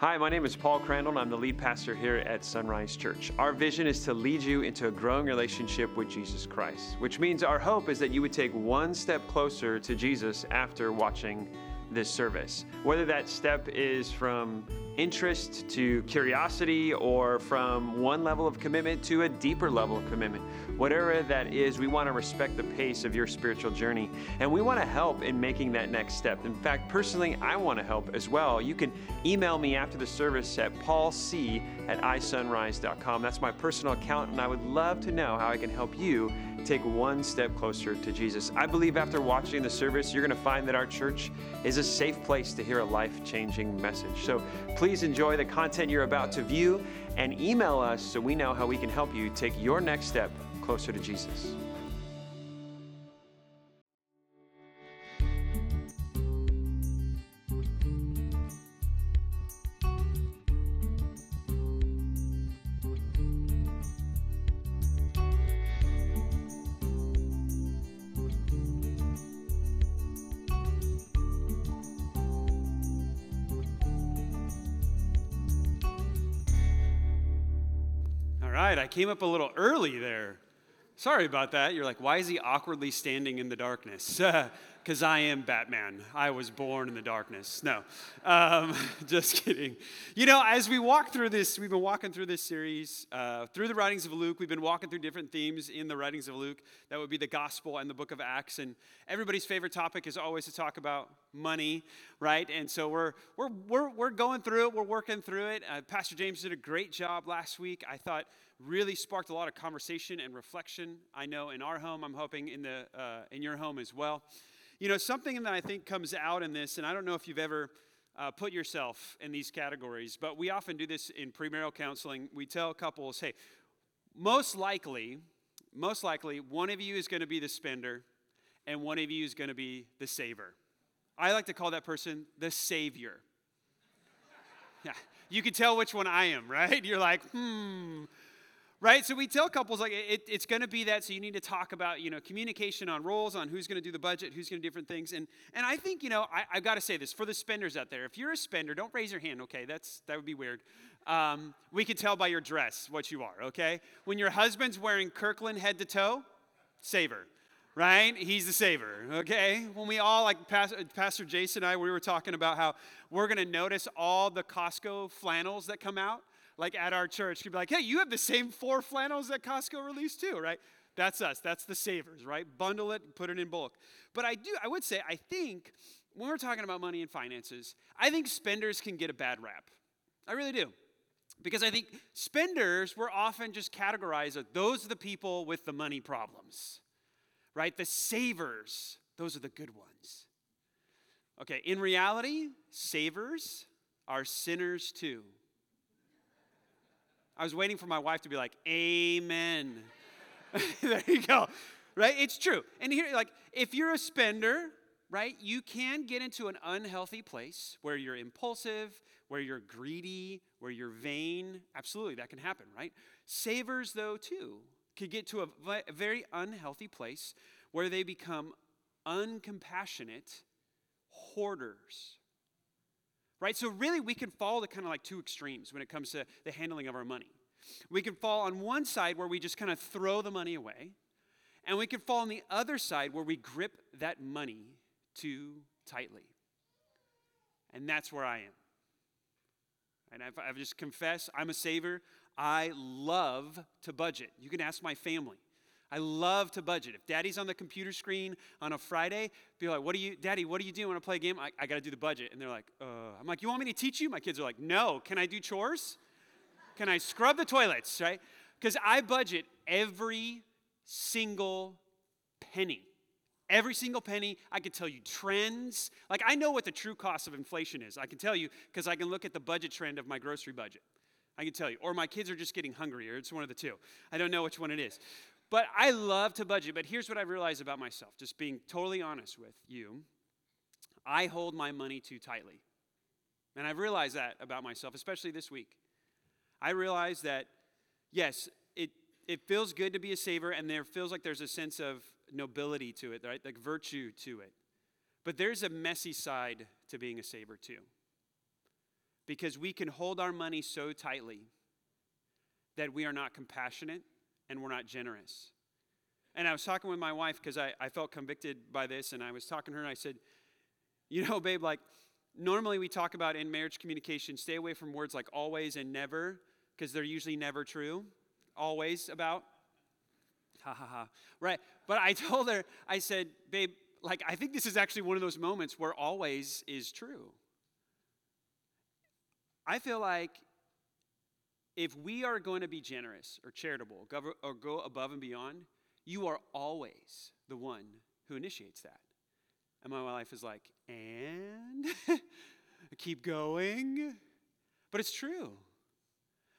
Hi, my name is Paul Crandall, and I'm the lead pastor here at Sonrise Church. Our vision is to lead you into a growing relationship with Jesus Christ, which means our hope is that you would take one step closer to Jesus after watching this service. Whether that step is from interest to curiosity or from one level of commitment to a deeper level of commitment. Whatever that is, we want to respect the pace of your spiritual journey and we want to help in making that next step. In fact, personally, I want to help as well. You can email me after the service at paulc at isonrise.com. That's my personal account, and I would love to know how I can help you take one step closer to Jesus. I believe after watching the service, you're going to find that our church is a safe place to hear a life changing message. So please enjoy the content you're about to view and email us so we know how we can help you take your next step closer to Jesus. Came up a little early there. Sorry about that. You're like, why is he awkwardly standing in the darkness? Because I am Batman. I was born in the darkness. No, um, just kidding. You know, as we walk through this, we've been walking through this series, uh, through the writings of Luke. We've been walking through different themes in the writings of Luke. That would be the gospel and the book of Acts. And everybody's favorite topic is always to talk about money, right? And so we're, we're, we're, we're going through it, we're working through it. Uh, Pastor James did a great job last week. I thought really sparked a lot of conversation and reflection. I know in our home, I'm hoping in, the, uh, in your home as well. You know, something that I think comes out in this, and I don't know if you've ever uh, put yourself in these categories, but we often do this in premarital counseling. We tell couples, hey, most likely, most likely, one of you is going to be the spender and one of you is going to be the saver. I like to call that person the savior. Yeah, you can tell which one I am, right? You're like, hmm, right? So we tell couples like it, it's going to be that so you need to talk about you know communication on roles on who's going to do the budget who's going to do different things. And and i think you know I, i've got to say this for the spenders out there if you're a spender don't raise your hand okay? That's that would be weird. Um, we can tell by your dress what you are okay? When your husband's wearing kirkland head to toe saver right? He's the saver, okay? When we all, like Pastor Jason and I, we were talking about how we're gonna notice all the Costco flannels that come out like at our church could be like, hey, you have the same four flannels that Costco released too, right? That's us. That's the savers, right? Bundle it, put it in bulk. But I do, I would say, I think when we're talking about money and finances, I think spenders can get a bad rap. I really do. Because I think spenders were often just categorized as those are the people with the money problems, right? The savers, those are the good ones. Okay, in reality, savers are sinners too. I was waiting for my wife to be like, Amen. there you go. Right? It's true. And here, like, if you're a spender, right, you can get into an unhealthy place where you're impulsive, where you're greedy, where you're vain. Absolutely, that can happen, right? Savers, though, too, could get to a very unhealthy place where they become uncompassionate hoarders right? So, really, we can fall to kind of like two extremes when it comes to the handling of our money. We can fall on one side where we just kind of throw the money away, and we can fall on the other side where we grip that money too tightly. And that's where I am. And I've, I've just confessed, I'm a saver. I love to budget. You can ask my family. I love to budget. If daddy's on the computer screen on a Friday, be like, what do you, daddy, what do you do? Want to play a game? I, I got to do the budget. And they're like, uh, I'm like, you want me to teach you? My kids are like, no. Can I do chores? Can I scrub the toilets, right? Because I budget every single penny. Every single penny, I can tell you trends. Like, I know what the true cost of inflation is. I can tell you because I can look at the budget trend of my grocery budget. I can tell you. Or my kids are just getting hungrier. It's one of the two. I don't know which one it is. But I love to budget. But here's what I've realized about myself, just being totally honest with you. I hold my money too tightly. And I've realized that about myself, especially this week. I realized that, yes, it, it feels good to be a saver, and there feels like there's a sense of nobility to it, right? Like virtue to it. But there's a messy side to being a saver, too. because we can hold our money so tightly that we are not compassionate and we're not generous. And I was talking with my wife because I, I felt convicted by this, and I was talking to her and I said, You know, babe, like normally we talk about in marriage communication, stay away from words like always and never because they're usually never true. Always about. Ha ha ha. Right. But I told her, I said, babe, like, I think this is actually one of those moments where always is true. I feel like if we are going to be generous or charitable or go above and beyond, you are always the one who initiates that. And my wife is like, and keep going. But it's true.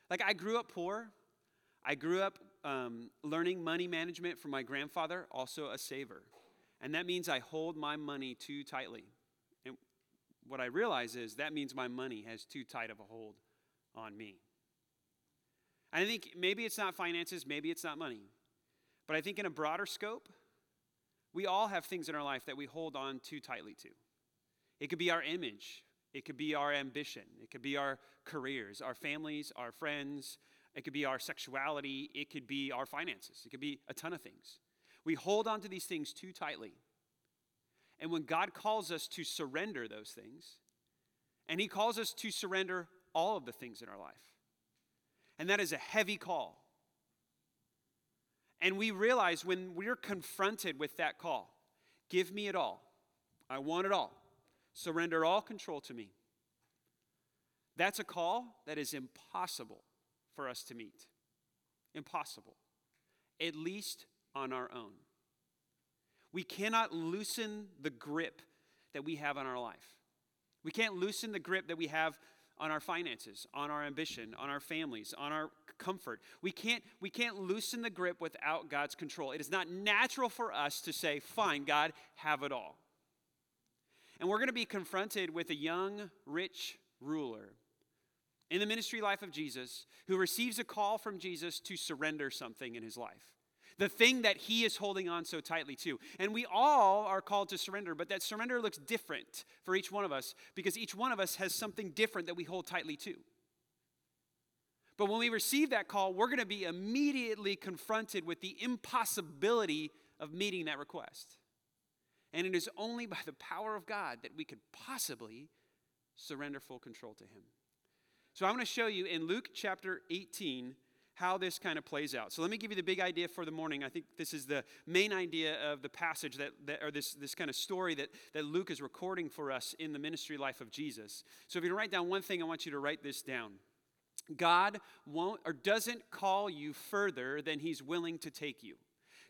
Like, I grew up poor. I grew up um, learning money management from my grandfather, also a saver. And that means I hold my money too tightly. And what I realize is that means my money has too tight of a hold on me. I think maybe it's not finances, maybe it's not money. But I think in a broader scope, we all have things in our life that we hold on too tightly to. It could be our image, it could be our ambition, it could be our careers, our families, our friends, it could be our sexuality, it could be our finances, it could be a ton of things. We hold on to these things too tightly. And when God calls us to surrender those things, and He calls us to surrender all of the things in our life, and that is a heavy call. And we realize when we're confronted with that call, give me it all. I want it all. Surrender all control to me. That's a call that is impossible for us to meet. Impossible. At least on our own. We cannot loosen the grip that we have on our life. We can't loosen the grip that we have on our finances, on our ambition, on our families, on our comfort. We can't, we can't loosen the grip without God's control. It is not natural for us to say, Fine, God, have it all. And we're going to be confronted with a young, rich ruler in the ministry life of Jesus who receives a call from Jesus to surrender something in his life the thing that he is holding on so tightly to. And we all are called to surrender, but that surrender looks different for each one of us because each one of us has something different that we hold tightly to. But when we receive that call, we're going to be immediately confronted with the impossibility of meeting that request. And it is only by the power of God that we could possibly surrender full control to Him. So I'm going to show you in Luke chapter 18 how this kind of plays out. So let me give you the big idea for the morning. I think this is the main idea of the passage that, that or this, this kind of story that, that Luke is recording for us in the ministry life of Jesus. So if you write down one thing, I want you to write this down. God won't or doesn't call you further than he's willing to take you.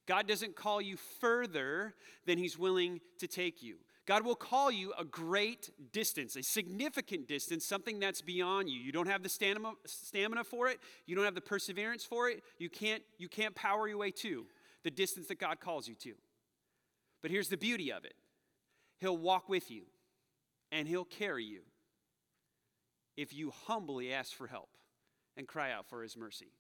God doesn't call you further than he's willing to take you. God will call you a great distance, a significant distance, something that's beyond you. You don't have the stamina, for it, you don't have the perseverance for it, you can't, you can't power your way to the distance that God calls you to. But here's the beauty of it He'll walk with you and He'll carry you if you humbly ask for help and cry out for His mercy.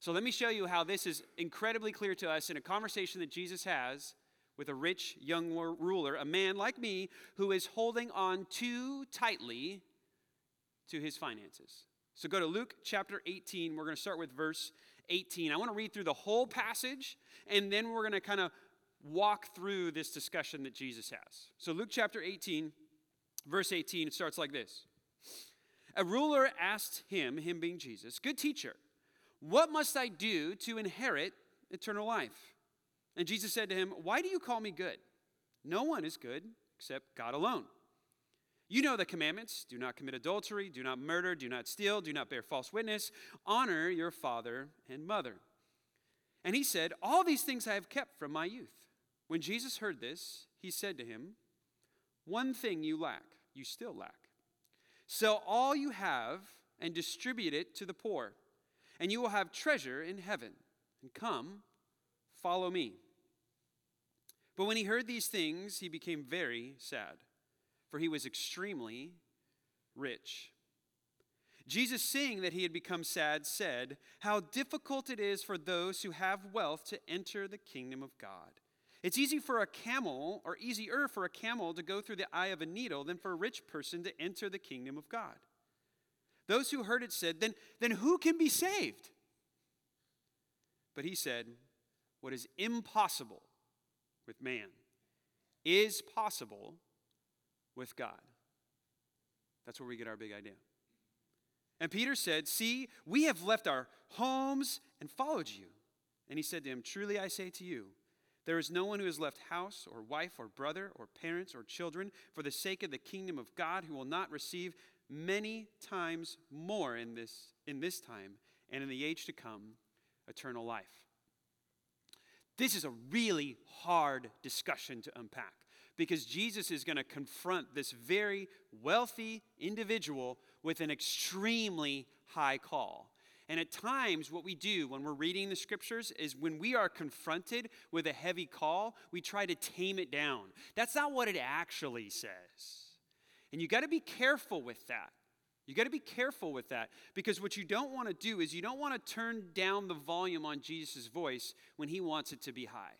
So let me show you how this is incredibly clear to us in a conversation that Jesus has with a rich young ruler, a man like me who is holding on too tightly to his finances. So go to Luke chapter 18. We're going to start with verse 18. I want to read through the whole passage, and then we're going to kind of walk through this discussion that Jesus has. So, Luke chapter 18, verse 18, it starts like this A ruler asked him, him being Jesus, Good teacher, what must I do to inherit eternal life? And Jesus said to him, Why do you call me good? No one is good except God alone. You know the commandments do not commit adultery, do not murder, do not steal, do not bear false witness, honor your father and mother. And he said, All these things I have kept from my youth. When Jesus heard this, he said to him, One thing you lack, you still lack. Sell all you have and distribute it to the poor, and you will have treasure in heaven. And come, follow me. But when he heard these things, he became very sad, for he was extremely rich. Jesus, seeing that he had become sad, said, How difficult it is for those who have wealth to enter the kingdom of God. It's easy for a camel, or easier for a camel to go through the eye of a needle than for a rich person to enter the kingdom of God. Those who heard it said, Then, then who can be saved? But he said, What is impossible with man is possible with God. That's where we get our big idea. And Peter said, See, we have left our homes and followed you. And he said to him, Truly I say to you, there is no one who has left house or wife or brother or parents or children for the sake of the kingdom of God who will not receive many times more in this, in this time and in the age to come eternal life. This is a really hard discussion to unpack because Jesus is going to confront this very wealthy individual with an extremely high call. And at times, what we do when we're reading the scriptures is when we are confronted with a heavy call, we try to tame it down. That's not what it actually says. And you got to be careful with that. You got to be careful with that because what you don't want to do is you don't want to turn down the volume on Jesus' voice when he wants it to be high.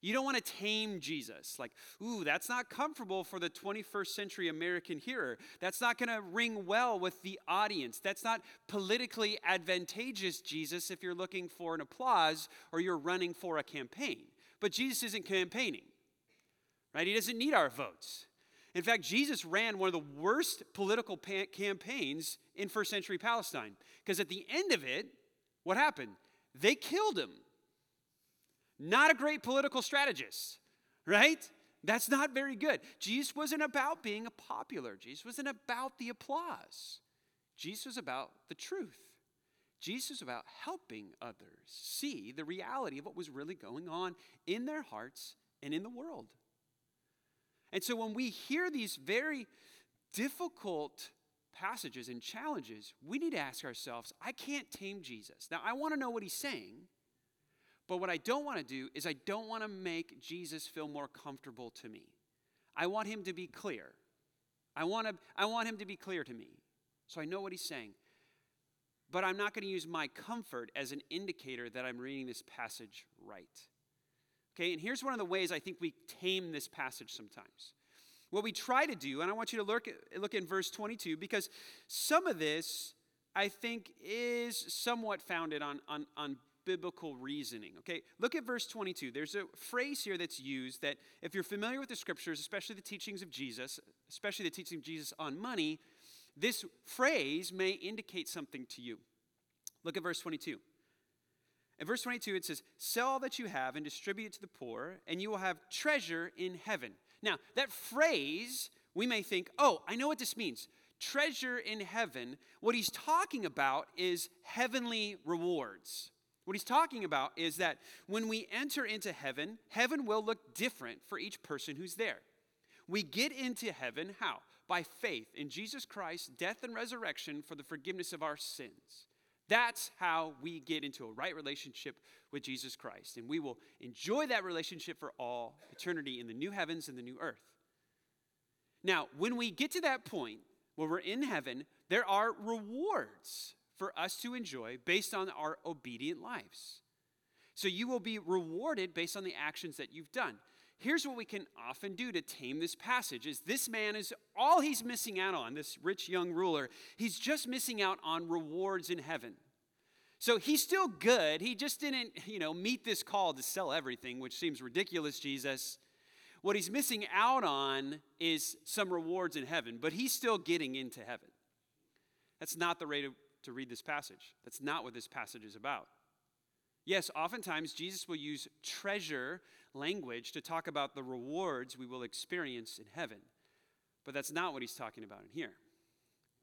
You don't want to tame Jesus. Like, ooh, that's not comfortable for the 21st century American hearer. That's not going to ring well with the audience. That's not politically advantageous, Jesus, if you're looking for an applause or you're running for a campaign. But Jesus isn't campaigning, right? He doesn't need our votes. In fact, Jesus ran one of the worst political pa- campaigns in first century Palestine because at the end of it, what happened? They killed him. Not a great political strategist, right? That's not very good. Jesus wasn't about being a popular. Jesus wasn't about the applause. Jesus was about the truth. Jesus was about helping others see the reality of what was really going on in their hearts and in the world. And so when we hear these very difficult passages and challenges, we need to ask ourselves I can't tame Jesus. Now, I want to know what he's saying, but what I don't want to do is I don't want to make Jesus feel more comfortable to me. I want him to be clear. I want, to, I want him to be clear to me so I know what he's saying. But I'm not going to use my comfort as an indicator that I'm reading this passage right. Okay, and here's one of the ways I think we tame this passage sometimes. What we try to do, and I want you to look at, look in verse 22, because some of this I think is somewhat founded on, on, on biblical reasoning. Okay, look at verse 22. There's a phrase here that's used that, if you're familiar with the scriptures, especially the teachings of Jesus, especially the teaching of Jesus on money, this phrase may indicate something to you. Look at verse 22. In verse 22, it says, Sell all that you have and distribute it to the poor, and you will have treasure in heaven. Now, that phrase, we may think, oh, I know what this means. Treasure in heaven. What he's talking about is heavenly rewards. What he's talking about is that when we enter into heaven, heaven will look different for each person who's there. We get into heaven how? By faith in Jesus Christ's death and resurrection for the forgiveness of our sins. That's how we get into a right relationship with Jesus Christ. And we will enjoy that relationship for all eternity in the new heavens and the new earth. Now, when we get to that point where we're in heaven, there are rewards for us to enjoy based on our obedient lives. So you will be rewarded based on the actions that you've done. Here's what we can often do to tame this passage is this man is all he's missing out on, this rich young ruler, he's just missing out on rewards in heaven. So he's still good. He just didn't, you know, meet this call to sell everything, which seems ridiculous, Jesus. What he's missing out on is some rewards in heaven, but he's still getting into heaven. That's not the way to, to read this passage. That's not what this passage is about. Yes, oftentimes Jesus will use treasure language to talk about the rewards we will experience in heaven, but that's not what he's talking about in here.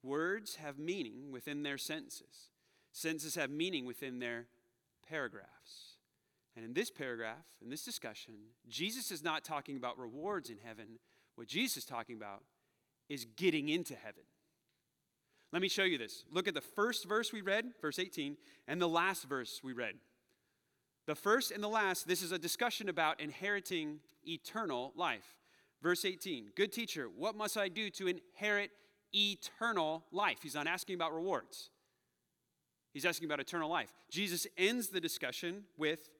Words have meaning within their sentences, sentences have meaning within their paragraphs. And in this paragraph, in this discussion, Jesus is not talking about rewards in heaven. What Jesus is talking about is getting into heaven. Let me show you this. Look at the first verse we read, verse 18, and the last verse we read. The first and the last, this is a discussion about inheriting eternal life. Verse 18 Good teacher, what must I do to inherit eternal life? He's not asking about rewards, he's asking about eternal life. Jesus ends the discussion with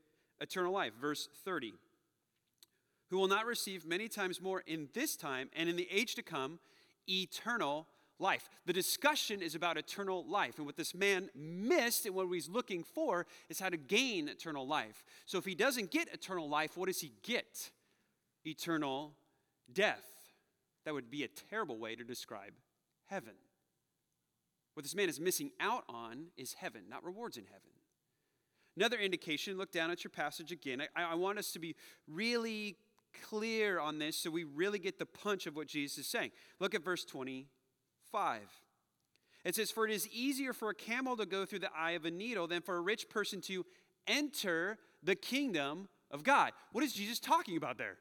eternal life. Verse 30. who will not receive many times more in this time and in the age to come eternal life. The discussion is about eternal life. And what this man missed and what he's looking for is how to gain eternal life. So if he doesn't get eternal life, what does he get? Eternal death. That would be a terrible way to describe heaven. What this man is missing out on is heaven, not rewards in heaven. Another indication, look down at your passage again. I, I want us to be really clear on this so we really get the punch of what Jesus is saying. Look at verse 25. It says, For it is easier for a camel to go through the eye of a needle than for a rich person to enter the kingdom of God. What is Jesus talking about there?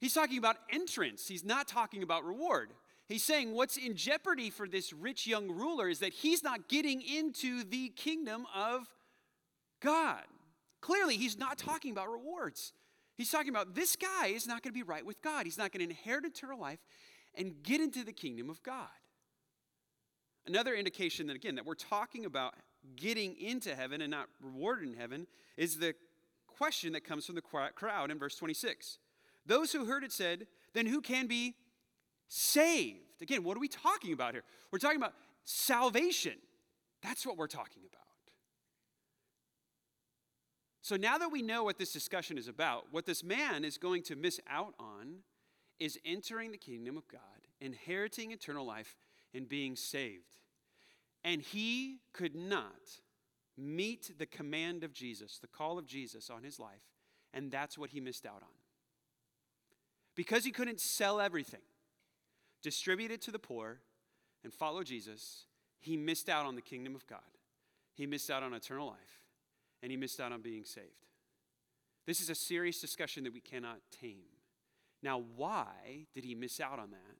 He's talking about entrance, he's not talking about reward. He's saying what's in jeopardy for this rich young ruler is that he's not getting into the kingdom of God. Clearly, he's not talking about rewards. He's talking about this guy is not going to be right with God. He's not going to inherit eternal life and get into the kingdom of God. Another indication that, again, that we're talking about getting into heaven and not rewarded in heaven is the question that comes from the crowd in verse 26. Those who heard it said, Then who can be saved? Again, what are we talking about here? We're talking about salvation. That's what we're talking about. So now that we know what this discussion is about, what this man is going to miss out on is entering the kingdom of God, inheriting eternal life, and being saved. And he could not meet the command of Jesus, the call of Jesus on his life, and that's what he missed out on. Because he couldn't sell everything, distribute it to the poor, and follow Jesus, he missed out on the kingdom of God. He missed out on eternal life and he missed out on being saved. This is a serious discussion that we cannot tame. Now, why did he miss out on that?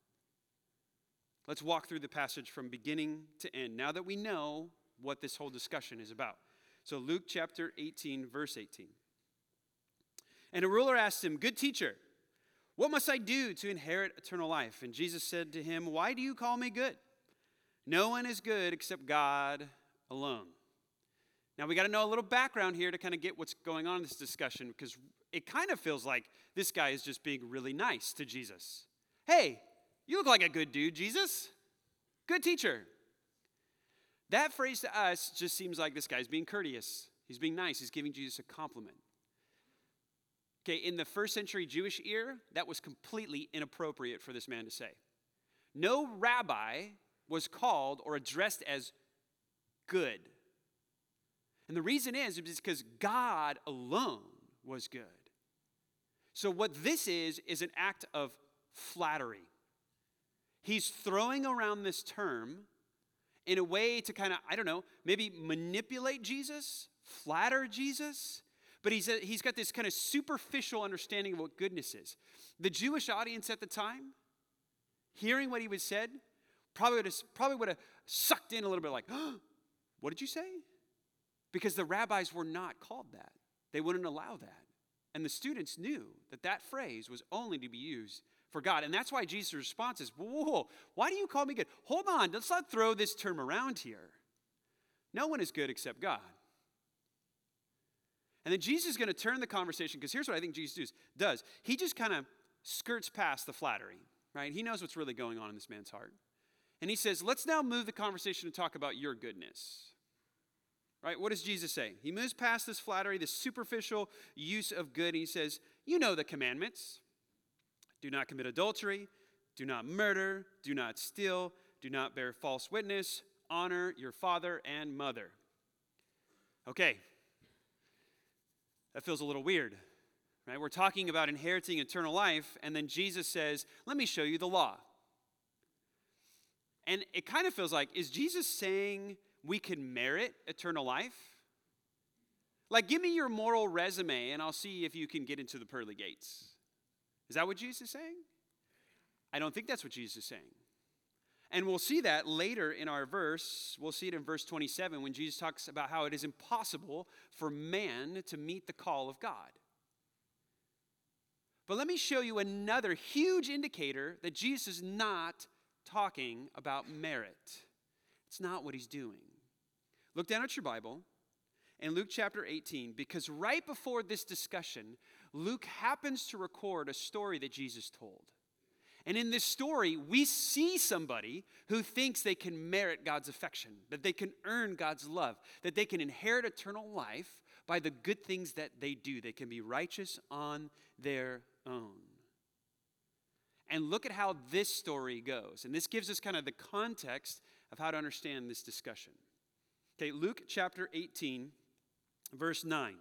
Let's walk through the passage from beginning to end now that we know what this whole discussion is about. So, Luke chapter 18, verse 18. And a ruler asked him, Good teacher, what must I do to inherit eternal life? And Jesus said to him, Why do you call me good? No one is good except God alone. Now, we got to know a little background here to kind of get what's going on in this discussion because it kind of feels like this guy is just being really nice to Jesus. Hey, you look like a good dude, Jesus. Good teacher. That phrase to us just seems like this guy's being courteous. He's being nice. He's giving Jesus a compliment. Okay, in the first century Jewish ear, that was completely inappropriate for this man to say. No rabbi was called or addressed as good. And the reason is, is because God alone was good. So, what this is, is an act of flattery. He's throwing around this term in a way to kind of, I don't know, maybe manipulate Jesus, flatter Jesus. But he's, a, he's got this kind of superficial understanding of what goodness is. The Jewish audience at the time, hearing what he was said, probably would have, probably would have sucked in a little bit like, oh, what did you say? because the rabbis were not called that. They wouldn't allow that. And the students knew that that phrase was only to be used for God. And that's why Jesus' response is, whoa, why do you call me good? Hold on, let's not throw this term around here. No one is good except God. And then Jesus is going to turn the conversation, because here's what I think Jesus does. He just kind of skirts past the flattery, right? He knows what's really going on in this man's heart. And he says, let's now move the conversation to talk about your goodness. Right? What does Jesus say? He moves past this flattery, this superficial use of good, and he says, You know the commandments do not commit adultery, do not murder, do not steal, do not bear false witness, honor your father and mother. Okay, that feels a little weird, right? We're talking about inheriting eternal life, and then Jesus says, Let me show you the law. And it kind of feels like, is Jesus saying, we can merit eternal life? Like, give me your moral resume and I'll see if you can get into the pearly gates. Is that what Jesus is saying? I don't think that's what Jesus is saying. And we'll see that later in our verse. We'll see it in verse 27 when Jesus talks about how it is impossible for man to meet the call of God. But let me show you another huge indicator that Jesus is not talking about merit. It's not what he's doing. Look down at your Bible in Luke chapter 18, because right before this discussion, Luke happens to record a story that Jesus told. And in this story, we see somebody who thinks they can merit God's affection, that they can earn God's love, that they can inherit eternal life by the good things that they do. They can be righteous on their own. And look at how this story goes. And this gives us kind of the context of how to understand this discussion. Okay, Luke chapter 18, verse 9.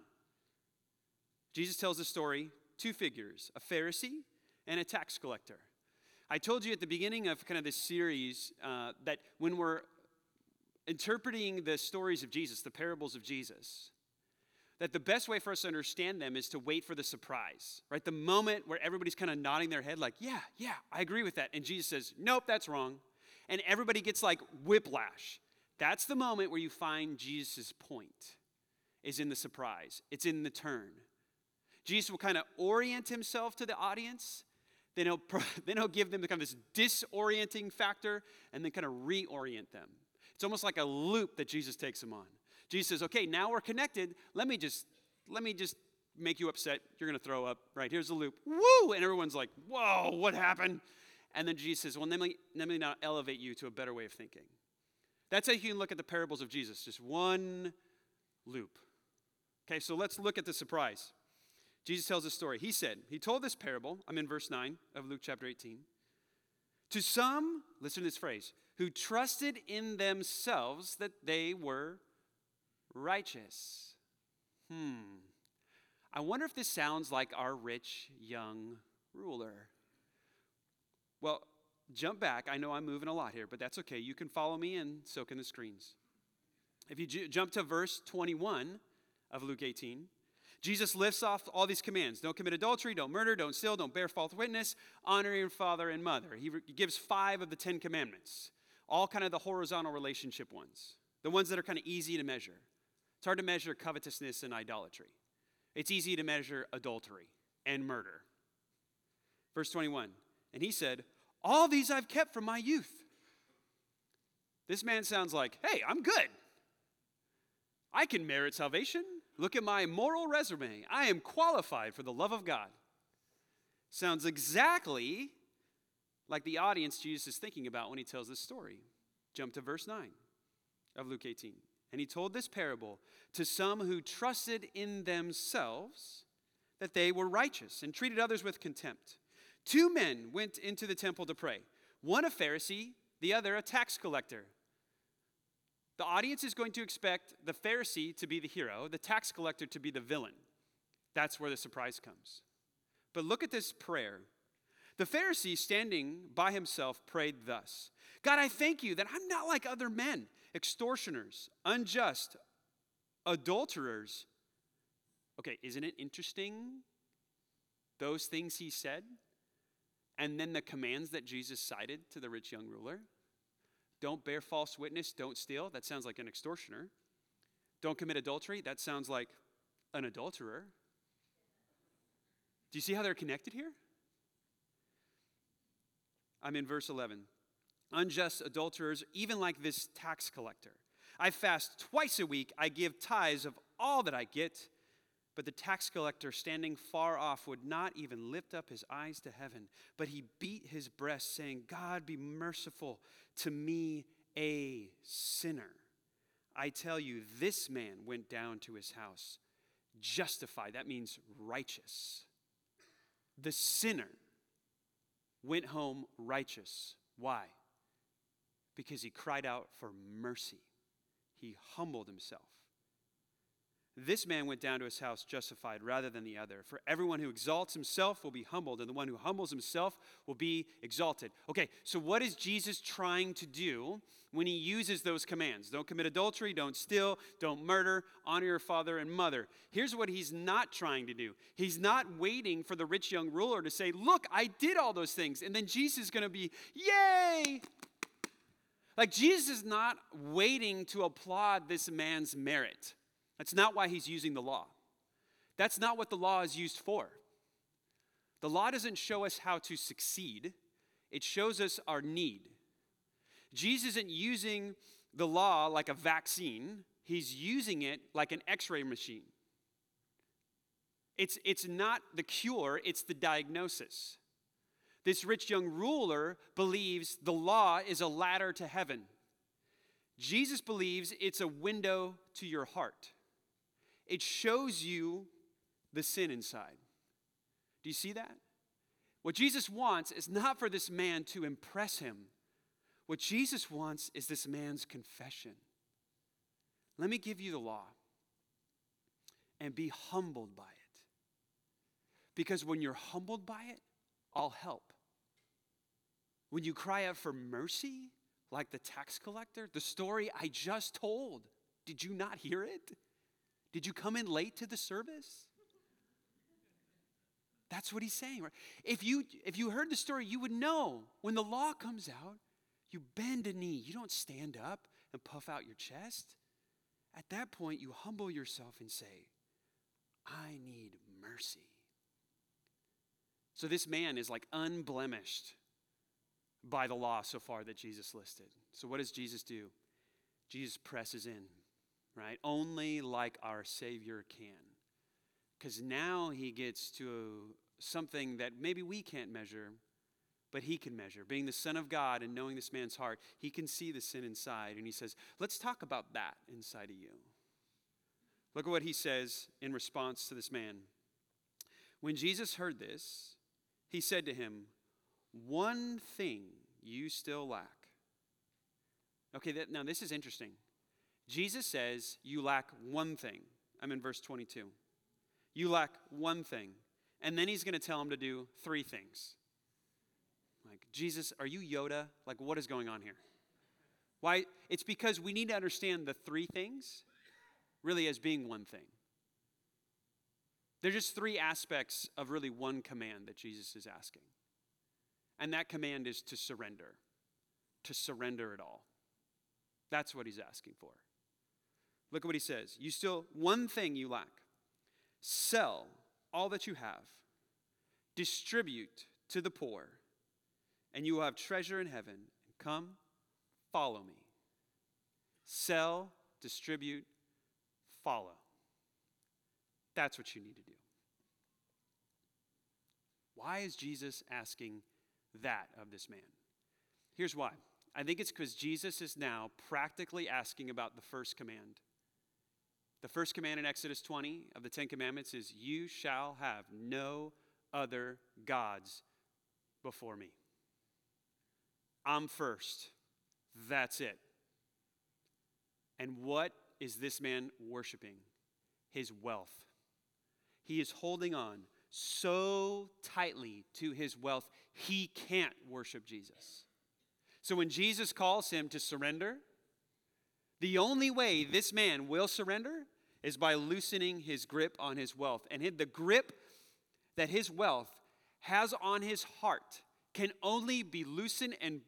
Jesus tells a story, two figures, a Pharisee and a tax collector. I told you at the beginning of kind of this series uh, that when we're interpreting the stories of Jesus, the parables of Jesus, that the best way for us to understand them is to wait for the surprise, right? The moment where everybody's kind of nodding their head, like, yeah, yeah, I agree with that. And Jesus says, nope, that's wrong. And everybody gets like whiplash. That's the moment where you find Jesus' point, is in the surprise, it's in the turn. Jesus will kind of orient himself to the audience then he'll, then he'll give them kind of this disorienting factor and then kind of reorient them. It's almost like a loop that Jesus takes them on. Jesus says, okay, now we're connected. Let me just, let me just make you upset. You're going to throw up. Right, here's the loop. Woo! And everyone's like, whoa, what happened? And then Jesus says, well, let me, let me now elevate you to a better way of thinking. That's how you can look at the parables of Jesus, just one loop. Okay, so let's look at the surprise. Jesus tells a story. He said, He told this parable, I'm in verse 9 of Luke chapter 18. To some, listen to this phrase, who trusted in themselves that they were righteous. Hmm. I wonder if this sounds like our rich young ruler. Well, jump back. I know I'm moving a lot here, but that's okay. You can follow me and soak in the screens. If you j- jump to verse 21 of Luke 18, Jesus lifts off all these commands don't commit adultery, don't murder, don't steal, don't bear false witness, honor your father and mother. He, gives five of the Ten Commandments, all kind of the horizontal relationship ones, the ones that are kind of easy to measure. It's hard to measure covetousness and idolatry, it's easy to measure adultery and murder. Verse 21 And he said, All these I've kept from my youth. This man sounds like, Hey, I'm good. I can merit salvation. Look at my moral resume. I am qualified for the love of God. Sounds exactly like the audience Jesus is thinking about when he tells this story. Jump to verse 9 of Luke 18. And he told this parable to some who trusted in themselves that they were righteous and treated others with contempt. Two men went into the temple to pray one a Pharisee, the other a tax collector. The audience is going to expect the Pharisee to be the hero, the tax collector to be the villain. That's where the surprise comes. But look at this prayer. The Pharisee, standing by himself, prayed thus God, I thank you that I'm not like other men, extortioners, unjust, adulterers. Okay, isn't it interesting? Those things he said, and then the commands that Jesus cited to the rich young ruler. Don't bear false witness. Don't steal. That sounds like an extortioner. Don't commit adultery. That sounds like an adulterer. Do you see how they're connected here? I'm in verse 11. Unjust adulterers, even like this tax collector. I fast twice a week. I give tithes of all that I get. But the tax collector, standing far off, would not even lift up his eyes to heaven, but he beat his breast, saying, God, be merciful to me, a sinner. I tell you, this man went down to his house justified. That means righteous. The sinner went home righteous. Why? Because he cried out for mercy, he humbled himself. This man went down to his house justified rather than the other. For everyone who exalts himself will be humbled, and the one who humbles himself will be exalted. Okay, so what is Jesus trying to do when he uses those commands? Don't commit adultery, don't steal, don't murder, honor your father and mother. Here's what he's not trying to do he's not waiting for the rich young ruler to say, Look, I did all those things. And then Jesus is going to be, Yay! Like Jesus is not waiting to applaud this man's merit. That's not why he's using the law. That's not what the law is used for. The law doesn't show us how to succeed, it shows us our need. Jesus isn't using the law like a vaccine, he's using it like an x ray machine. It's, it's not the cure, it's the diagnosis. This rich young ruler believes the law is a ladder to heaven. Jesus believes it's a window to your heart. It shows you the sin inside. Do you see that? What Jesus wants is not for this man to impress him. What Jesus wants is this man's confession. Let me give you the law and be humbled by it. Because when you're humbled by it, I'll help. When you cry out for mercy, like the tax collector, the story I just told, did you not hear it? Did you come in late to the service? That's what he's saying. Right? If you if you heard the story, you would know when the law comes out, you bend a knee. You don't stand up and puff out your chest. At that point, you humble yourself and say, I need mercy. So this man is like unblemished by the law so far that Jesus listed. So what does Jesus do? Jesus presses in, right? Only like our Savior can. Because now he gets to something that maybe we can't measure, but he can measure. Being the Son of God and knowing this man's heart, he can see the sin inside. And he says, Let's talk about that inside of you. Look at what he says in response to this man. When Jesus heard this, he said to him, One thing you still lack. Okay, that, now this is interesting. Jesus says, You lack one thing. I'm in verse 22. You lack one thing. And then he's going to tell him to do three things. Like, Jesus, are you Yoda? Like, what is going on here? Why? It's because we need to understand the three things really as being one thing. There's just three aspects of really one command that Jesus is asking. And that command is to surrender, to surrender it all. That's what he's asking for. Look at what he says. You still, one thing you lack. Sell all that you have, distribute to the poor, and you will have treasure in heaven. Come, follow me. Sell, distribute, follow. That's what you need to do. Why is Jesus asking that of this man? Here's why. I think it's because Jesus is now practically asking about the first command. The first command in Exodus 20 of the Ten Commandments is, You shall have no other gods before me. I'm first. That's it. And what is this man worshiping? His wealth. He is holding on so tightly to his wealth, he can't worship Jesus. So when Jesus calls him to surrender, the only way this man will surrender is by loosening his grip on his wealth. And the grip that his wealth has on his heart can only be loosened and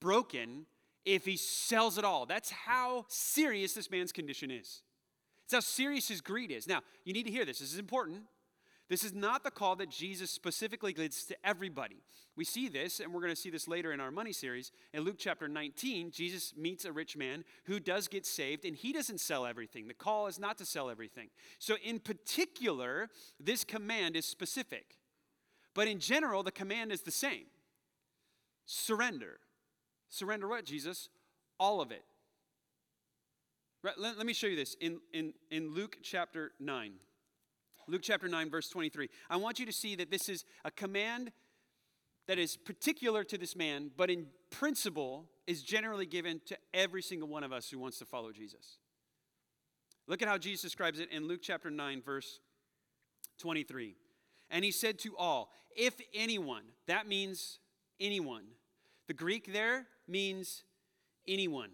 broken if he sells it all. That's how serious this man's condition is. It's how serious his greed is. Now, you need to hear this. This is important. This is not the call that Jesus specifically gives to everybody. We see this, and we're going to see this later in our money series. In Luke chapter 19, Jesus meets a rich man who does get saved, and he doesn't sell everything. The call is not to sell everything. So, in particular, this command is specific. But in general, the command is the same surrender. Surrender what, Jesus? All of it. Right, let, let me show you this in, in, in Luke chapter 9. Luke chapter 9, verse 23. I want you to see that this is a command that is particular to this man, but in principle is generally given to every single one of us who wants to follow Jesus. Look at how Jesus describes it in Luke chapter 9, verse 23. And he said to all, if anyone, that means anyone. The Greek there means anyone.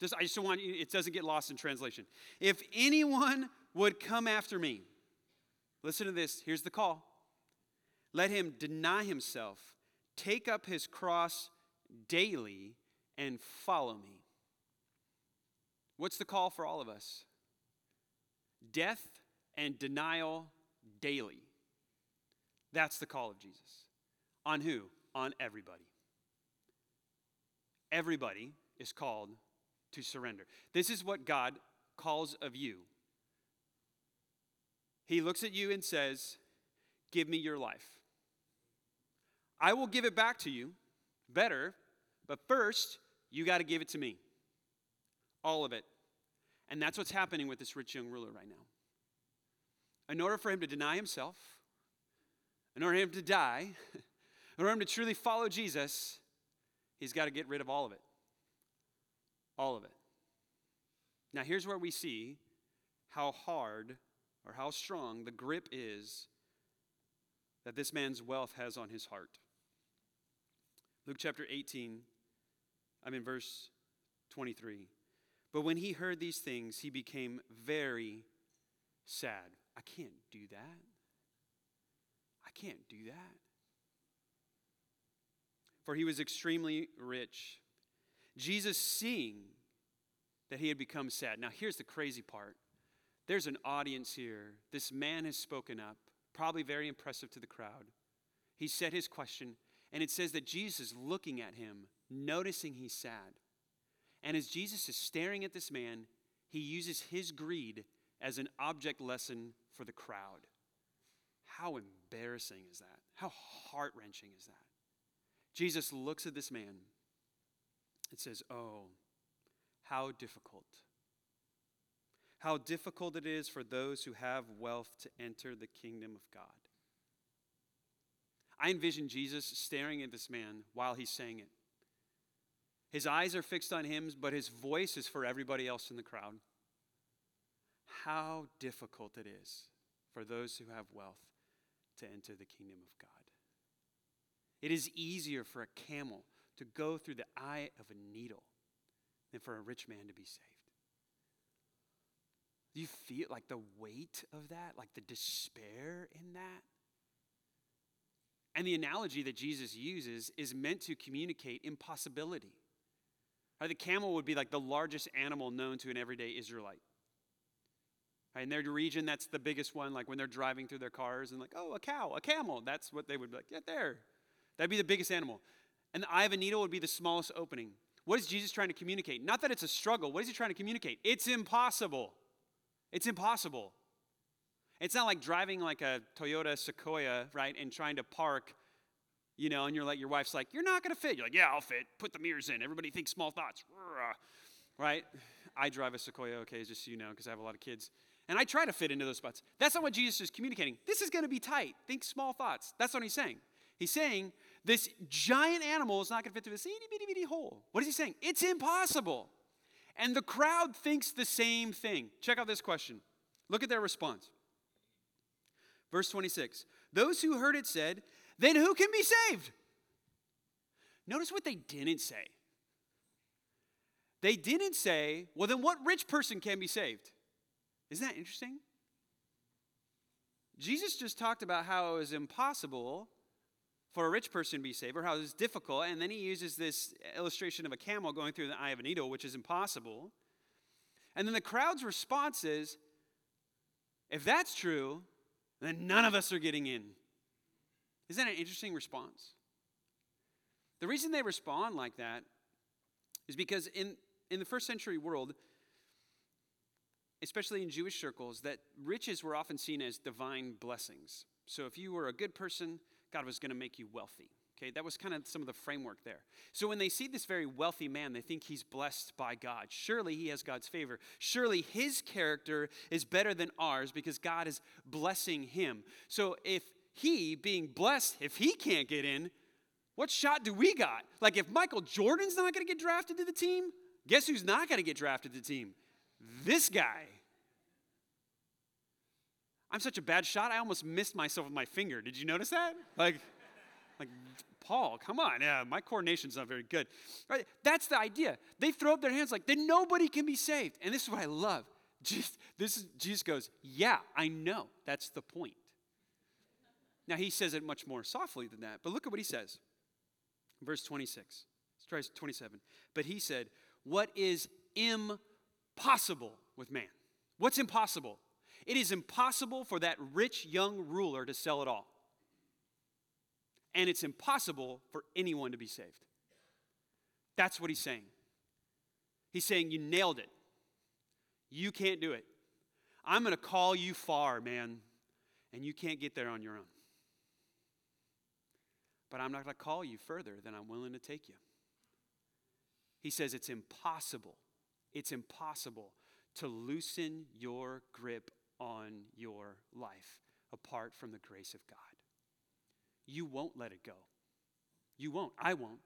Just, I just want you, it doesn't get lost in translation. If anyone would come after me, listen to this. Here's the call. Let him deny himself, take up his cross daily, and follow me. What's the call for all of us? Death and denial daily. That's the call of Jesus. On who? On everybody. Everybody is called to surrender. This is what God calls of you. He looks at you and says, Give me your life. I will give it back to you better, but first, you got to give it to me. All of it. And that's what's happening with this rich young ruler right now. In order for him to deny himself, in order for him to die, in order for him to truly follow Jesus, he's got to get rid of all of it. All of it. Now, here's where we see how hard or how strong the grip is that this man's wealth has on his heart. Luke chapter 18, I'm in verse 23. But when he heard these things, he became very sad. I can't do that. I can't do that. For he was extremely rich. Jesus, seeing that he had become sad. Now, here's the crazy part there's an audience here. This man has spoken up, probably very impressive to the crowd. He said his question, and it says that Jesus looking at him, noticing he's sad. And as Jesus is staring at this man, he uses his greed as an object lesson for the crowd. How embarrassing is that? How heart wrenching is that? Jesus looks at this man and says, Oh, how difficult. How difficult it is for those who have wealth to enter the kingdom of God. I envision Jesus staring at this man while he's saying it. His eyes are fixed on him, but his voice is for everybody else in the crowd. How difficult it is for those who have wealth to enter the kingdom of God. It is easier for a camel to go through the eye of a needle than for a rich man to be saved. Do you feel like the weight of that, like the despair in that? And the analogy that Jesus uses is meant to communicate impossibility. Right, the camel would be like the largest animal known to an everyday Israelite. Right, in their region, that's the biggest one, like when they're driving through their cars and like, oh, a cow, a camel. That's what they would be like, yeah, there. That'd be the biggest animal. And the eye of a needle would be the smallest opening. What is Jesus trying to communicate? Not that it's a struggle. What is he trying to communicate? It's impossible. It's impossible. It's not like driving like a Toyota Sequoia, right, and trying to park, you know, and you're like, your wife's like, you're not going to fit. You're like, yeah, I'll fit. Put the mirrors in. Everybody thinks small thoughts, right? I drive a Sequoia, okay, just so you know, because I have a lot of kids. And I try to fit into those spots. That's not what Jesus is communicating. This is going to be tight. Think small thoughts. That's what he's saying. He's saying this giant animal is not going to fit through this itty bitty bitty hole. What is he saying? It's impossible. And the crowd thinks the same thing. Check out this question. Look at their response. Verse 26 Those who heard it said, Then who can be saved? Notice what they didn't say. They didn't say, Well, then what rich person can be saved? Isn't that interesting? Jesus just talked about how it was impossible for a rich person to be saved, or how it's difficult. And then he uses this illustration of a camel going through the eye of a needle, which is impossible. And then the crowd's response is if that's true, then none of us are getting in. Isn't that an interesting response? The reason they respond like that is because in, in the first century world, especially in Jewish circles, that riches were often seen as divine blessings. So if you were a good person, God was going to make you wealthy. Okay, that was kind of some of the framework there. So when they see this very wealthy man, they think he's blessed by God. Surely he has God's favor. Surely his character is better than ours because God is blessing him. So if he, being blessed, if he can't get in, what shot do we got? Like if Michael Jordan's not going to get drafted to the team, guess who's not going to get drafted to the team? This guy. I'm such a bad shot, I almost missed myself with my finger. Did you notice that? Like, like Paul, come on. Yeah, my coordination's not very good. Right? That's the idea. They throw up their hands like, then nobody can be saved. And this is what I love. Jesus, this is, Jesus goes, yeah, I know. That's the point. Now, he says it much more softly than that, but look at what he says. Verse 26. Let's try 27. But he said, What is impossible with man? What's impossible? It is impossible for that rich young ruler to sell it all. And it's impossible for anyone to be saved. That's what he's saying. He's saying, You nailed it. You can't do it. I'm going to call you far, man. and you can't get there on your own. But I'm not going to call you further than I'm willing to take you. He says it's impossible, it's impossible to loosen your grip on your life apart from the grace of God. You won't let it go. You won't. I won't.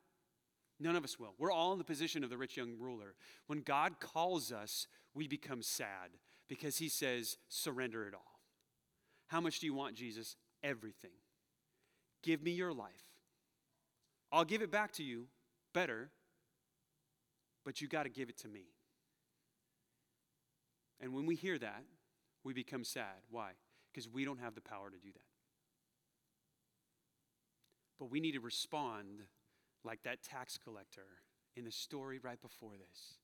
None of us will. We're all in the position of the rich young ruler. When God calls us, we become sad because he says, surrender it all. How much do you want, Jesus? Everything. Give me your life. I'll give it back to you better, but you got to give it to me. And when we hear that, we become sad. Why? Because we don't have the power to do that. But we need to respond like that tax collector in the story right before this.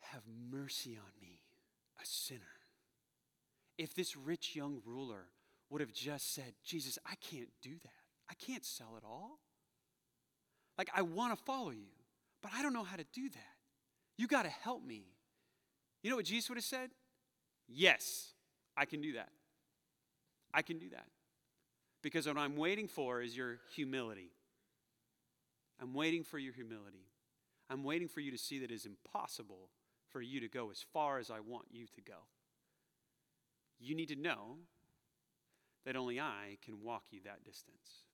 Have mercy on me, a sinner. If this rich young ruler would have just said, Jesus, I can't do that. I can't sell it all. Like, I want to follow you, but I don't know how to do that. You got to help me. You know what Jesus would have said? Yes, I can do that. I can do that. Because what I'm waiting for is your humility. I'm waiting for your humility. I'm waiting for you to see that it is impossible for you to go as far as I want you to go. You need to know that only I can walk you that distance.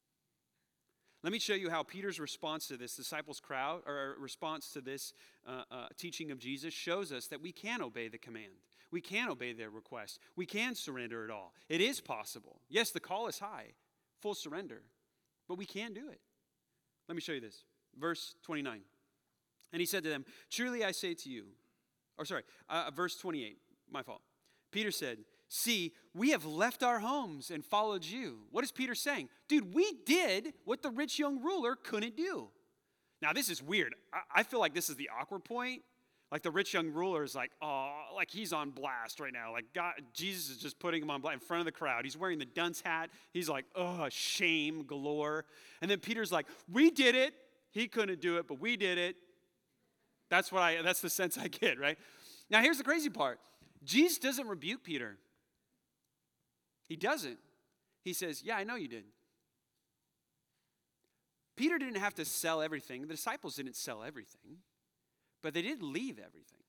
Let me show you how Peter's response to this disciples' crowd, or response to this uh, uh, teaching of Jesus, shows us that we can obey the command. We can obey their request. We can surrender it all. It is possible. Yes, the call is high, full surrender, but we can do it. Let me show you this. Verse 29. And he said to them, Truly I say to you, or sorry, uh, verse 28, my fault. Peter said, See, we have left our homes and followed you. What is Peter saying? Dude, we did what the rich young ruler couldn't do. Now, this is weird. I, I feel like this is the awkward point. Like the rich young ruler is like, oh, like he's on blast right now. Like God, Jesus is just putting him on blast in front of the crowd. He's wearing the dunce hat. He's like, oh, shame galore. And then Peter's like, we did it. He couldn't do it, but we did it. That's what I. That's the sense I get, right? Now here's the crazy part. Jesus doesn't rebuke Peter. He doesn't. He says, yeah, I know you did. Peter didn't have to sell everything. The disciples didn't sell everything. But they didn't leave everything.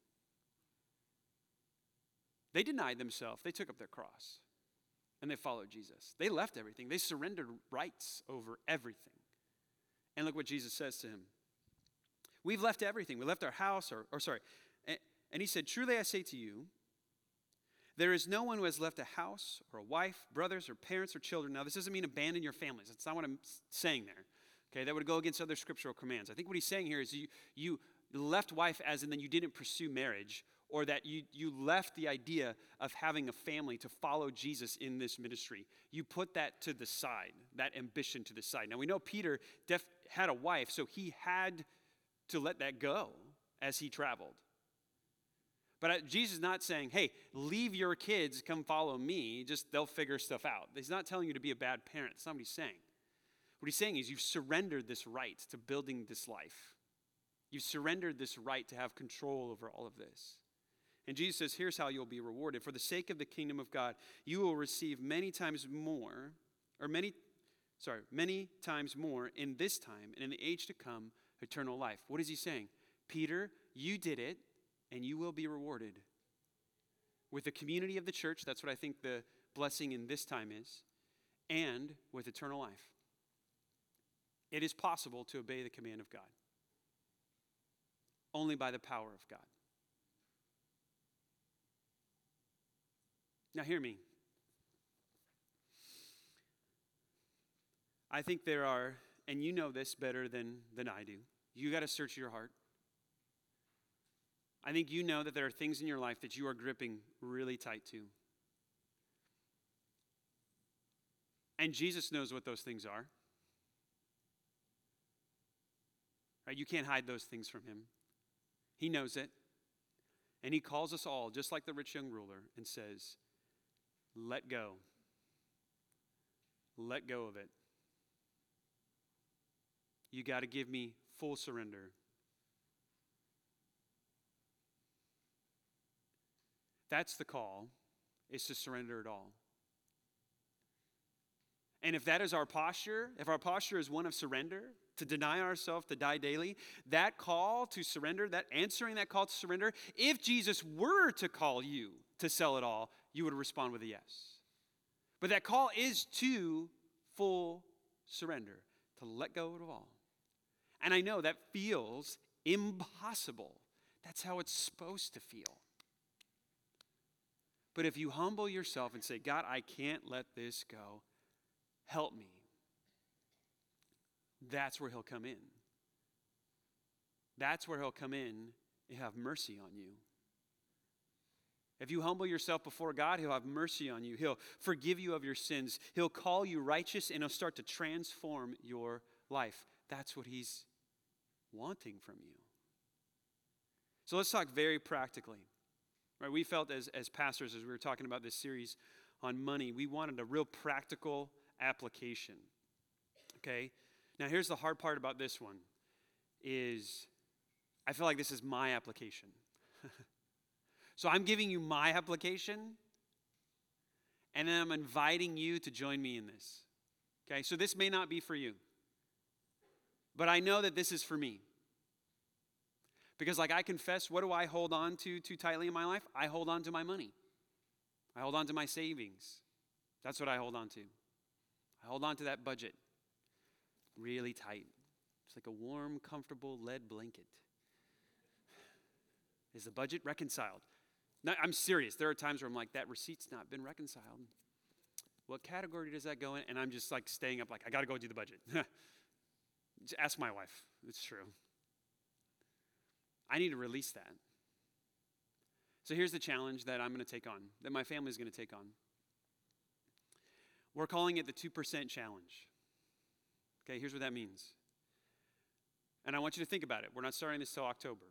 They denied themselves, they took up their cross, and they followed Jesus. They left everything, they surrendered rights over everything. And look what Jesus says to him We've left everything. We left our house, or, or sorry. And, and he said, Truly I say to you, there is no one who has left a house or a wife, brothers or parents or children. Now, this doesn't mean abandon your families. That's not what I'm saying there. Okay, that would go against other scriptural commands. I think what he's saying here is you, you left wife as in then you didn't pursue marriage or that you, you left the idea of having a family to follow Jesus in this ministry. You put that to the side, that ambition to the side. Now we know Peter def- had a wife, so he had to let that go as he traveled. But Jesus is not saying, hey, leave your kids, come follow me, just they'll figure stuff out. He's not telling you to be a bad parent. That's not what he's saying. What he's saying is you've surrendered this right to building this life. You've surrendered this right to have control over all of this. And Jesus says, Here's how you'll be rewarded. For the sake of the kingdom of God, you will receive many times more, or many, sorry, many times more in this time and in the age to come, eternal life. What is he saying? Peter, you did it, and you will be rewarded. With the community of the church, that's what I think the blessing in this time is, and with eternal life. It is possible to obey the command of God only by the power of God. Now, hear me. I think there are, and you know this better than, than I do, you got to search your heart. I think you know that there are things in your life that you are gripping really tight to. And Jesus knows what those things are. Right? You can't hide those things from him. He knows it. And he calls us all, just like the rich young ruler, and says, Let go. Let go of it. You got to give me full surrender. That's the call, is to surrender it all. And if that is our posture, if our posture is one of surrender, to deny ourselves, to die daily, that call to surrender, that answering that call to surrender, if Jesus were to call you to sell it all, you would respond with a yes. But that call is to full surrender, to let go of all. And I know that feels impossible. That's how it's supposed to feel. But if you humble yourself and say, God, I can't let this go, help me, that's where He'll come in. That's where He'll come in and have mercy on you. If you humble yourself before God, He'll have mercy on you. He'll forgive you of your sins. He'll call you righteous and He'll start to transform your life. That's what He's wanting from you. So let's talk very practically. Right, we felt as, as pastors, as we were talking about this series on money, we wanted a real practical application. Okay? Now here's the hard part about this one is I feel like this is my application. so I'm giving you my application, and then I'm inviting you to join me in this. Okay? So this may not be for you. But I know that this is for me. Because, like I confess, what do I hold on to too tightly in my life? I hold on to my money. I hold on to my savings. That's what I hold on to. I hold on to that budget really tight. It's like a warm, comfortable lead blanket. Is the budget reconciled? I'm serious. There are times where I'm like, that receipt's not been reconciled. What category does that go in? And I'm just like staying up, like, I got to go do the budget. just Ask my wife. It's true. I need to release that. So here's the challenge that I'm going to take on, that my family is going to take on. We're calling it the 2% challenge. Okay, here's what that means. And I want you to think about it. We're not starting this till October.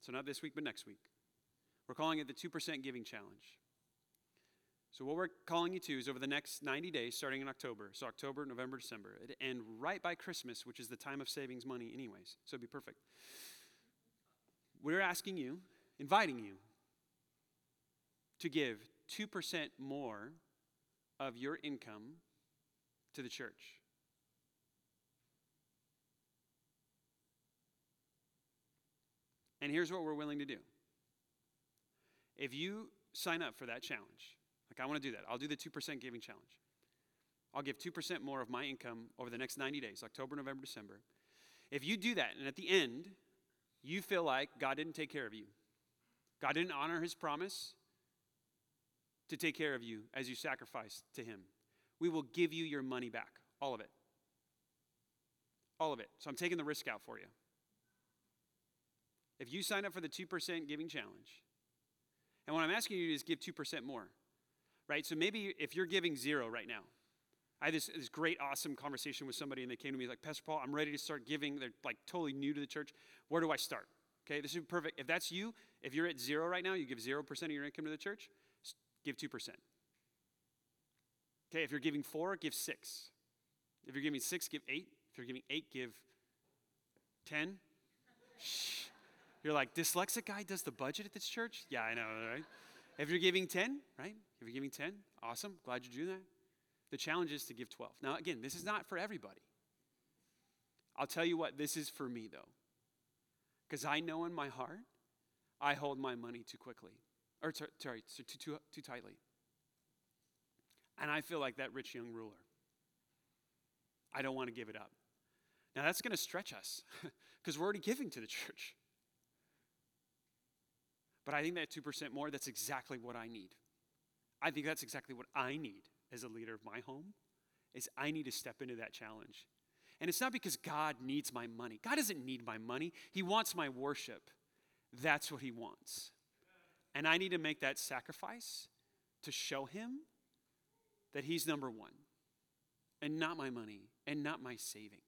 So not this week, but next week. We're calling it the 2% giving challenge. So, what we're calling you to is over the next 90 days, starting in October, so October, November, December, and right by Christmas, which is the time of savings money, anyways, so it'd be perfect we're asking you, inviting you, to give 2% more of your income to the church. And here's what we're willing to do. If you sign up for that challenge, like I want to do that, I'll do the 2% giving challenge. I'll give 2% more of my income over the next 90 days, October, November, December. If you do that, and at the end, you feel like God didn't take care of you. God didn't honor his promise to take care of you as you sacrifice to him. We will give you your money back, all of it. All of it. So I'm taking the risk out for you. If you sign up for the 2% giving challenge, and what I'm asking you to do is give 2% more, right? So maybe if you're giving zero right now, I had this, this great, awesome conversation with somebody, and they came to me like, Pastor Paul, I'm ready to start giving. They're like totally new to the church. Where do I start? Okay, this is perfect. If that's you, if you're at zero right now, you give 0% of your income to the church, give 2%. Okay, if you're giving four, give six. If you're giving six, give eight. If you're giving eight, give 10. Shh. You're like, dyslexic guy does the budget at this church? Yeah, I know, right? If you're giving 10, right? If you're giving 10, awesome. Glad you do that. The challenge is to give 12. Now, again, this is not for everybody. I'll tell you what, this is for me, though. Because I know in my heart, I hold my money too quickly, or sorry, too, too, too tightly. And I feel like that rich young ruler. I don't want to give it up. Now, that's going to stretch us because we're already giving to the church. But I think that 2% more, that's exactly what I need. I think that's exactly what I need as a leader of my home is I need to step into that challenge. And it's not because God needs my money. God doesn't need my money. He wants my worship. That's what he wants. And I need to make that sacrifice to show him that he's number one and not my money and not my savings.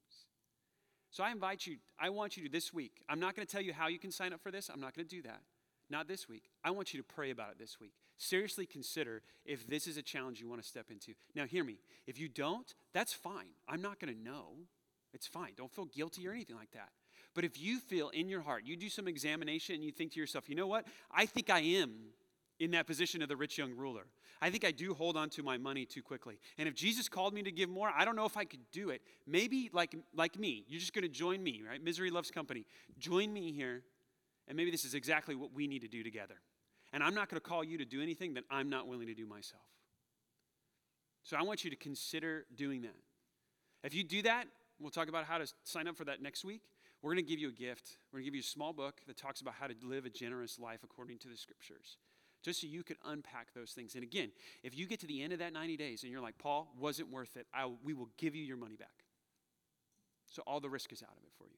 So I invite you, I want you to this week. I'm not going to tell you how you can sign up for this. I'm not going to do that. Not this week. I want you to pray about it this week. Seriously consider if this is a challenge you want to step into. Now, hear me. If you don't, that's fine. I'm not going to know. It's fine. Don't feel guilty or anything like that. But if you feel in your heart, you do some examination and you think to yourself, you know what? I think I am in that position of the rich young ruler. I think I do hold on to my money too quickly. And if Jesus called me to give more, I don't know if I could do it. Maybe like, like me, you're just going to join me, right? Misery loves company. Join me here, and maybe this is exactly what we need to do together. And I'm not going to call you to do anything that I'm not willing to do myself. So I want you to consider doing that. If you do that, we'll talk about how to sign up for that next week. We're going to give you a gift. We're going to give you a small book that talks about how to live a generous life according to the scriptures, just so you could unpack those things. And again, if you get to the end of that 90 days and you're like, Paul, wasn't worth it, I, we will give you your money back. So all the risk is out of it for you.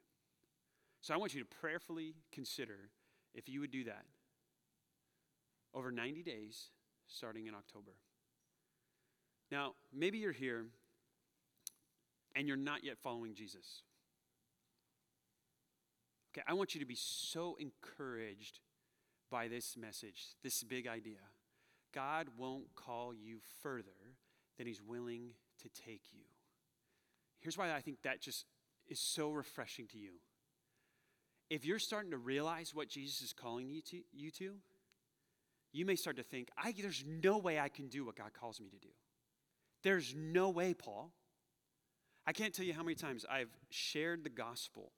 So I want you to prayerfully consider if you would do that over 90 days starting in October. Now, maybe you're here and you're not yet following Jesus. Okay, I want you to be so encouraged by this message, this big idea. God won't call you further than He's willing to take you. Here's why I think that just is so refreshing to you. If you're starting to realize what Jesus is calling you to, you to you may start to think, I, there's no way I can do what God calls me to do. There's no way, Paul. I can't tell you how many times I've shared the gospel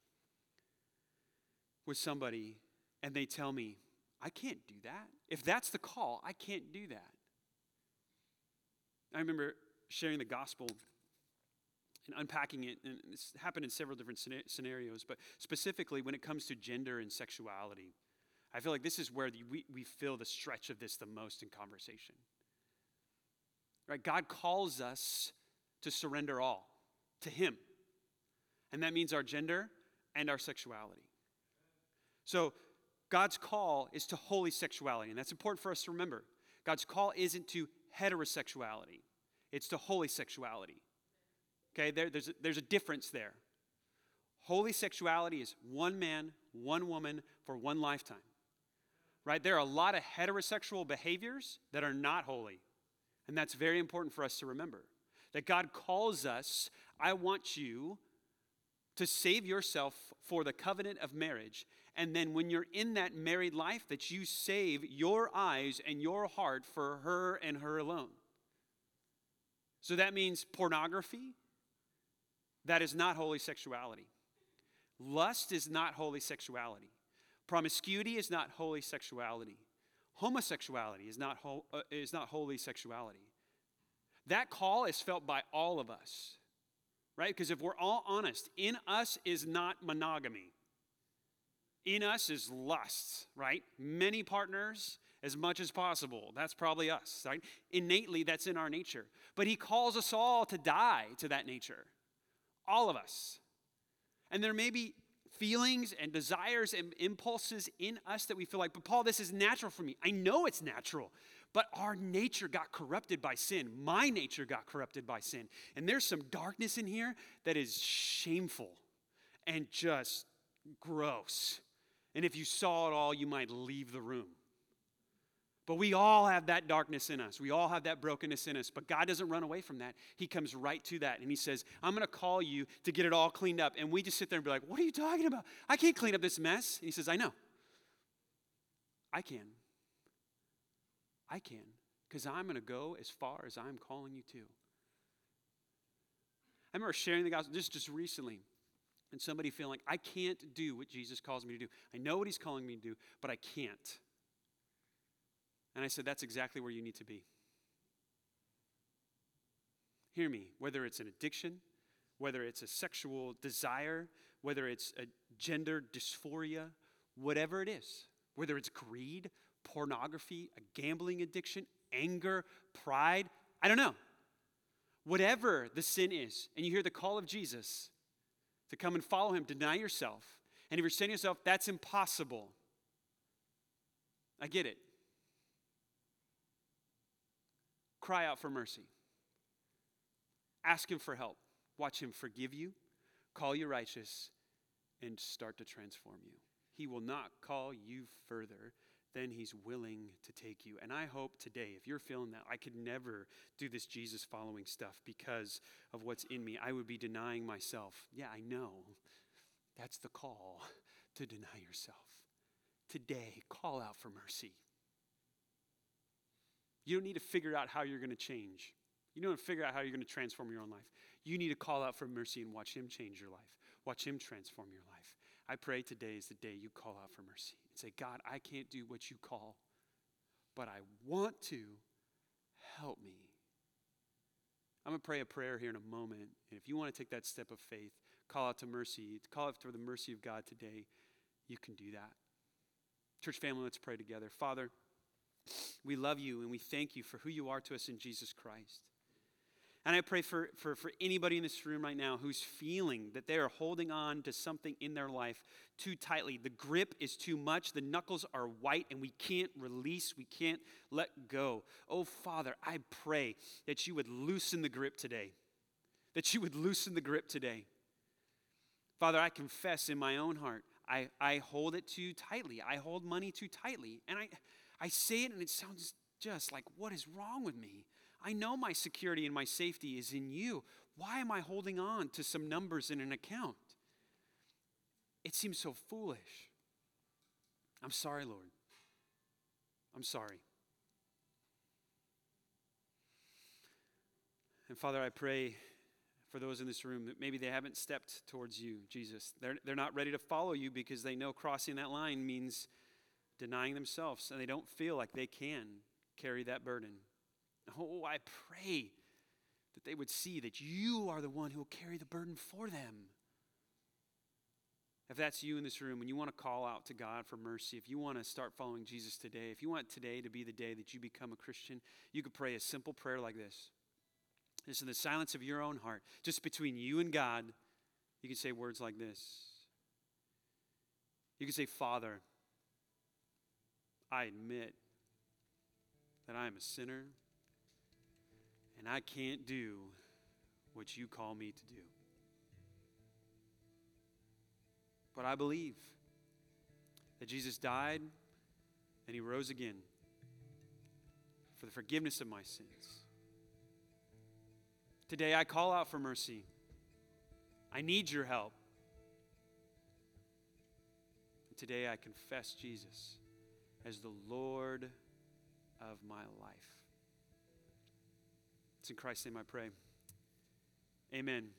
with somebody and they tell me, I can't do that. If that's the call, I can't do that. I remember sharing the gospel and unpacking it, and this happened in several different scenarios, but specifically when it comes to gender and sexuality. I feel like this is where the, we, we feel the stretch of this the most in conversation. Right? God calls us to surrender all to Him. And that means our gender and our sexuality. So, God's call is to holy sexuality, and that's important for us to remember. God's call isn't to heterosexuality, it's to holy sexuality. Okay, there, there's, a, there's a difference there. Holy sexuality is one man, one woman for one lifetime right? There are a lot of heterosexual behaviors that are not holy. And that's very important for us to remember. That God calls us, I want you to save yourself for the covenant of marriage. And then when you're in that married life, that you save your eyes and your heart for her and her alone. So that means pornography, that is not holy sexuality. Lust is not holy sexuality. Promiscuity is not holy sexuality. Homosexuality is not, ho- uh, is not holy sexuality. That call is felt by all of us, right? Because if we're all honest, in us is not monogamy. In us is lust, right? Many partners as much as possible. That's probably us, right? Innately, that's in our nature. But he calls us all to die to that nature. All of us. And there may be feelings and desires and impulses in us that we feel like, but Paul, this is natural for me. I know it's natural, but our nature got corrupted by sin. My nature got corrupted by sin. And there's some darkness in here that is shameful and just gross. And if you saw it all, you might leave the room. But we all have that darkness in us. We all have that brokenness in us. But God doesn't run away from that. He comes right to that and He says, I'm going to call you to get it all cleaned up. And we just sit there and be like, What are you talking about? I can't clean up this mess. And He says, I know. I can. I can. Because I'm going to go as far as I'm calling you to. I remember sharing the gospel just, just recently and somebody feeling like, I can't do what Jesus calls me to do. I know what He's calling me to do, but I can't. And I said, That's exactly where you need to be. Hear me, whether it's an addiction, whether it's a sexual desire, whether it's a gender dysphoria, whatever it is, whether it's greed, pornography, a gambling addiction, anger, pride, I don't know. Whatever the sin is, and you hear the call of Jesus to come and follow him, deny yourself. And if you're saying to yourself, that's impossible, I get it. Cry out for mercy. Ask Him for help. Watch Him forgive you, call you righteous, and start to transform you. He will not call you further than He's willing to take you. And I hope today, if you're feeling that, I could never do this Jesus following stuff because of what's in me. I would be denying myself. Yeah, I know. That's the call to deny yourself. Today, call out for mercy. You don't need to figure out how you're going to change. You don't need to figure out how you're going to transform your own life. You need to call out for mercy and watch Him change your life. Watch Him transform your life. I pray today is the day you call out for mercy and say, God, I can't do what you call, but I want to. Help me. I'm going to pray a prayer here in a moment. And if you want to take that step of faith, call out to mercy, call out for the mercy of God today, you can do that. Church family, let's pray together. Father, we love you and we thank you for who you are to us in Jesus Christ. And I pray for, for, for anybody in this room right now who's feeling that they are holding on to something in their life too tightly. The grip is too much, the knuckles are white, and we can't release, we can't let go. Oh, Father, I pray that you would loosen the grip today, that you would loosen the grip today. Father, I confess in my own heart, I, I hold it too tightly. I hold money too tightly. And I, I say it, and it sounds just like, what is wrong with me? I know my security and my safety is in you. Why am I holding on to some numbers in an account? It seems so foolish. I'm sorry, Lord. I'm sorry. And Father, I pray for those in this room that maybe they haven't stepped towards you, Jesus. They're, they're not ready to follow you because they know crossing that line means denying themselves and they don't feel like they can carry that burden. Oh, I pray that they would see that you are the one who will carry the burden for them. If that's you in this room and you want to call out to God for mercy, if you want to start following Jesus today, if you want today to be the day that you become a Christian, you could pray a simple prayer like this. Just in the silence of your own heart, just between you and God, you can say words like this. You can say, Father, I admit that I am a sinner and I can't do what you call me to do. But I believe that Jesus died and he rose again for the forgiveness of my sins. Today I call out for mercy. I need your help. And today I confess Jesus as the Lord of my life. It's in Christ's name I pray. Amen.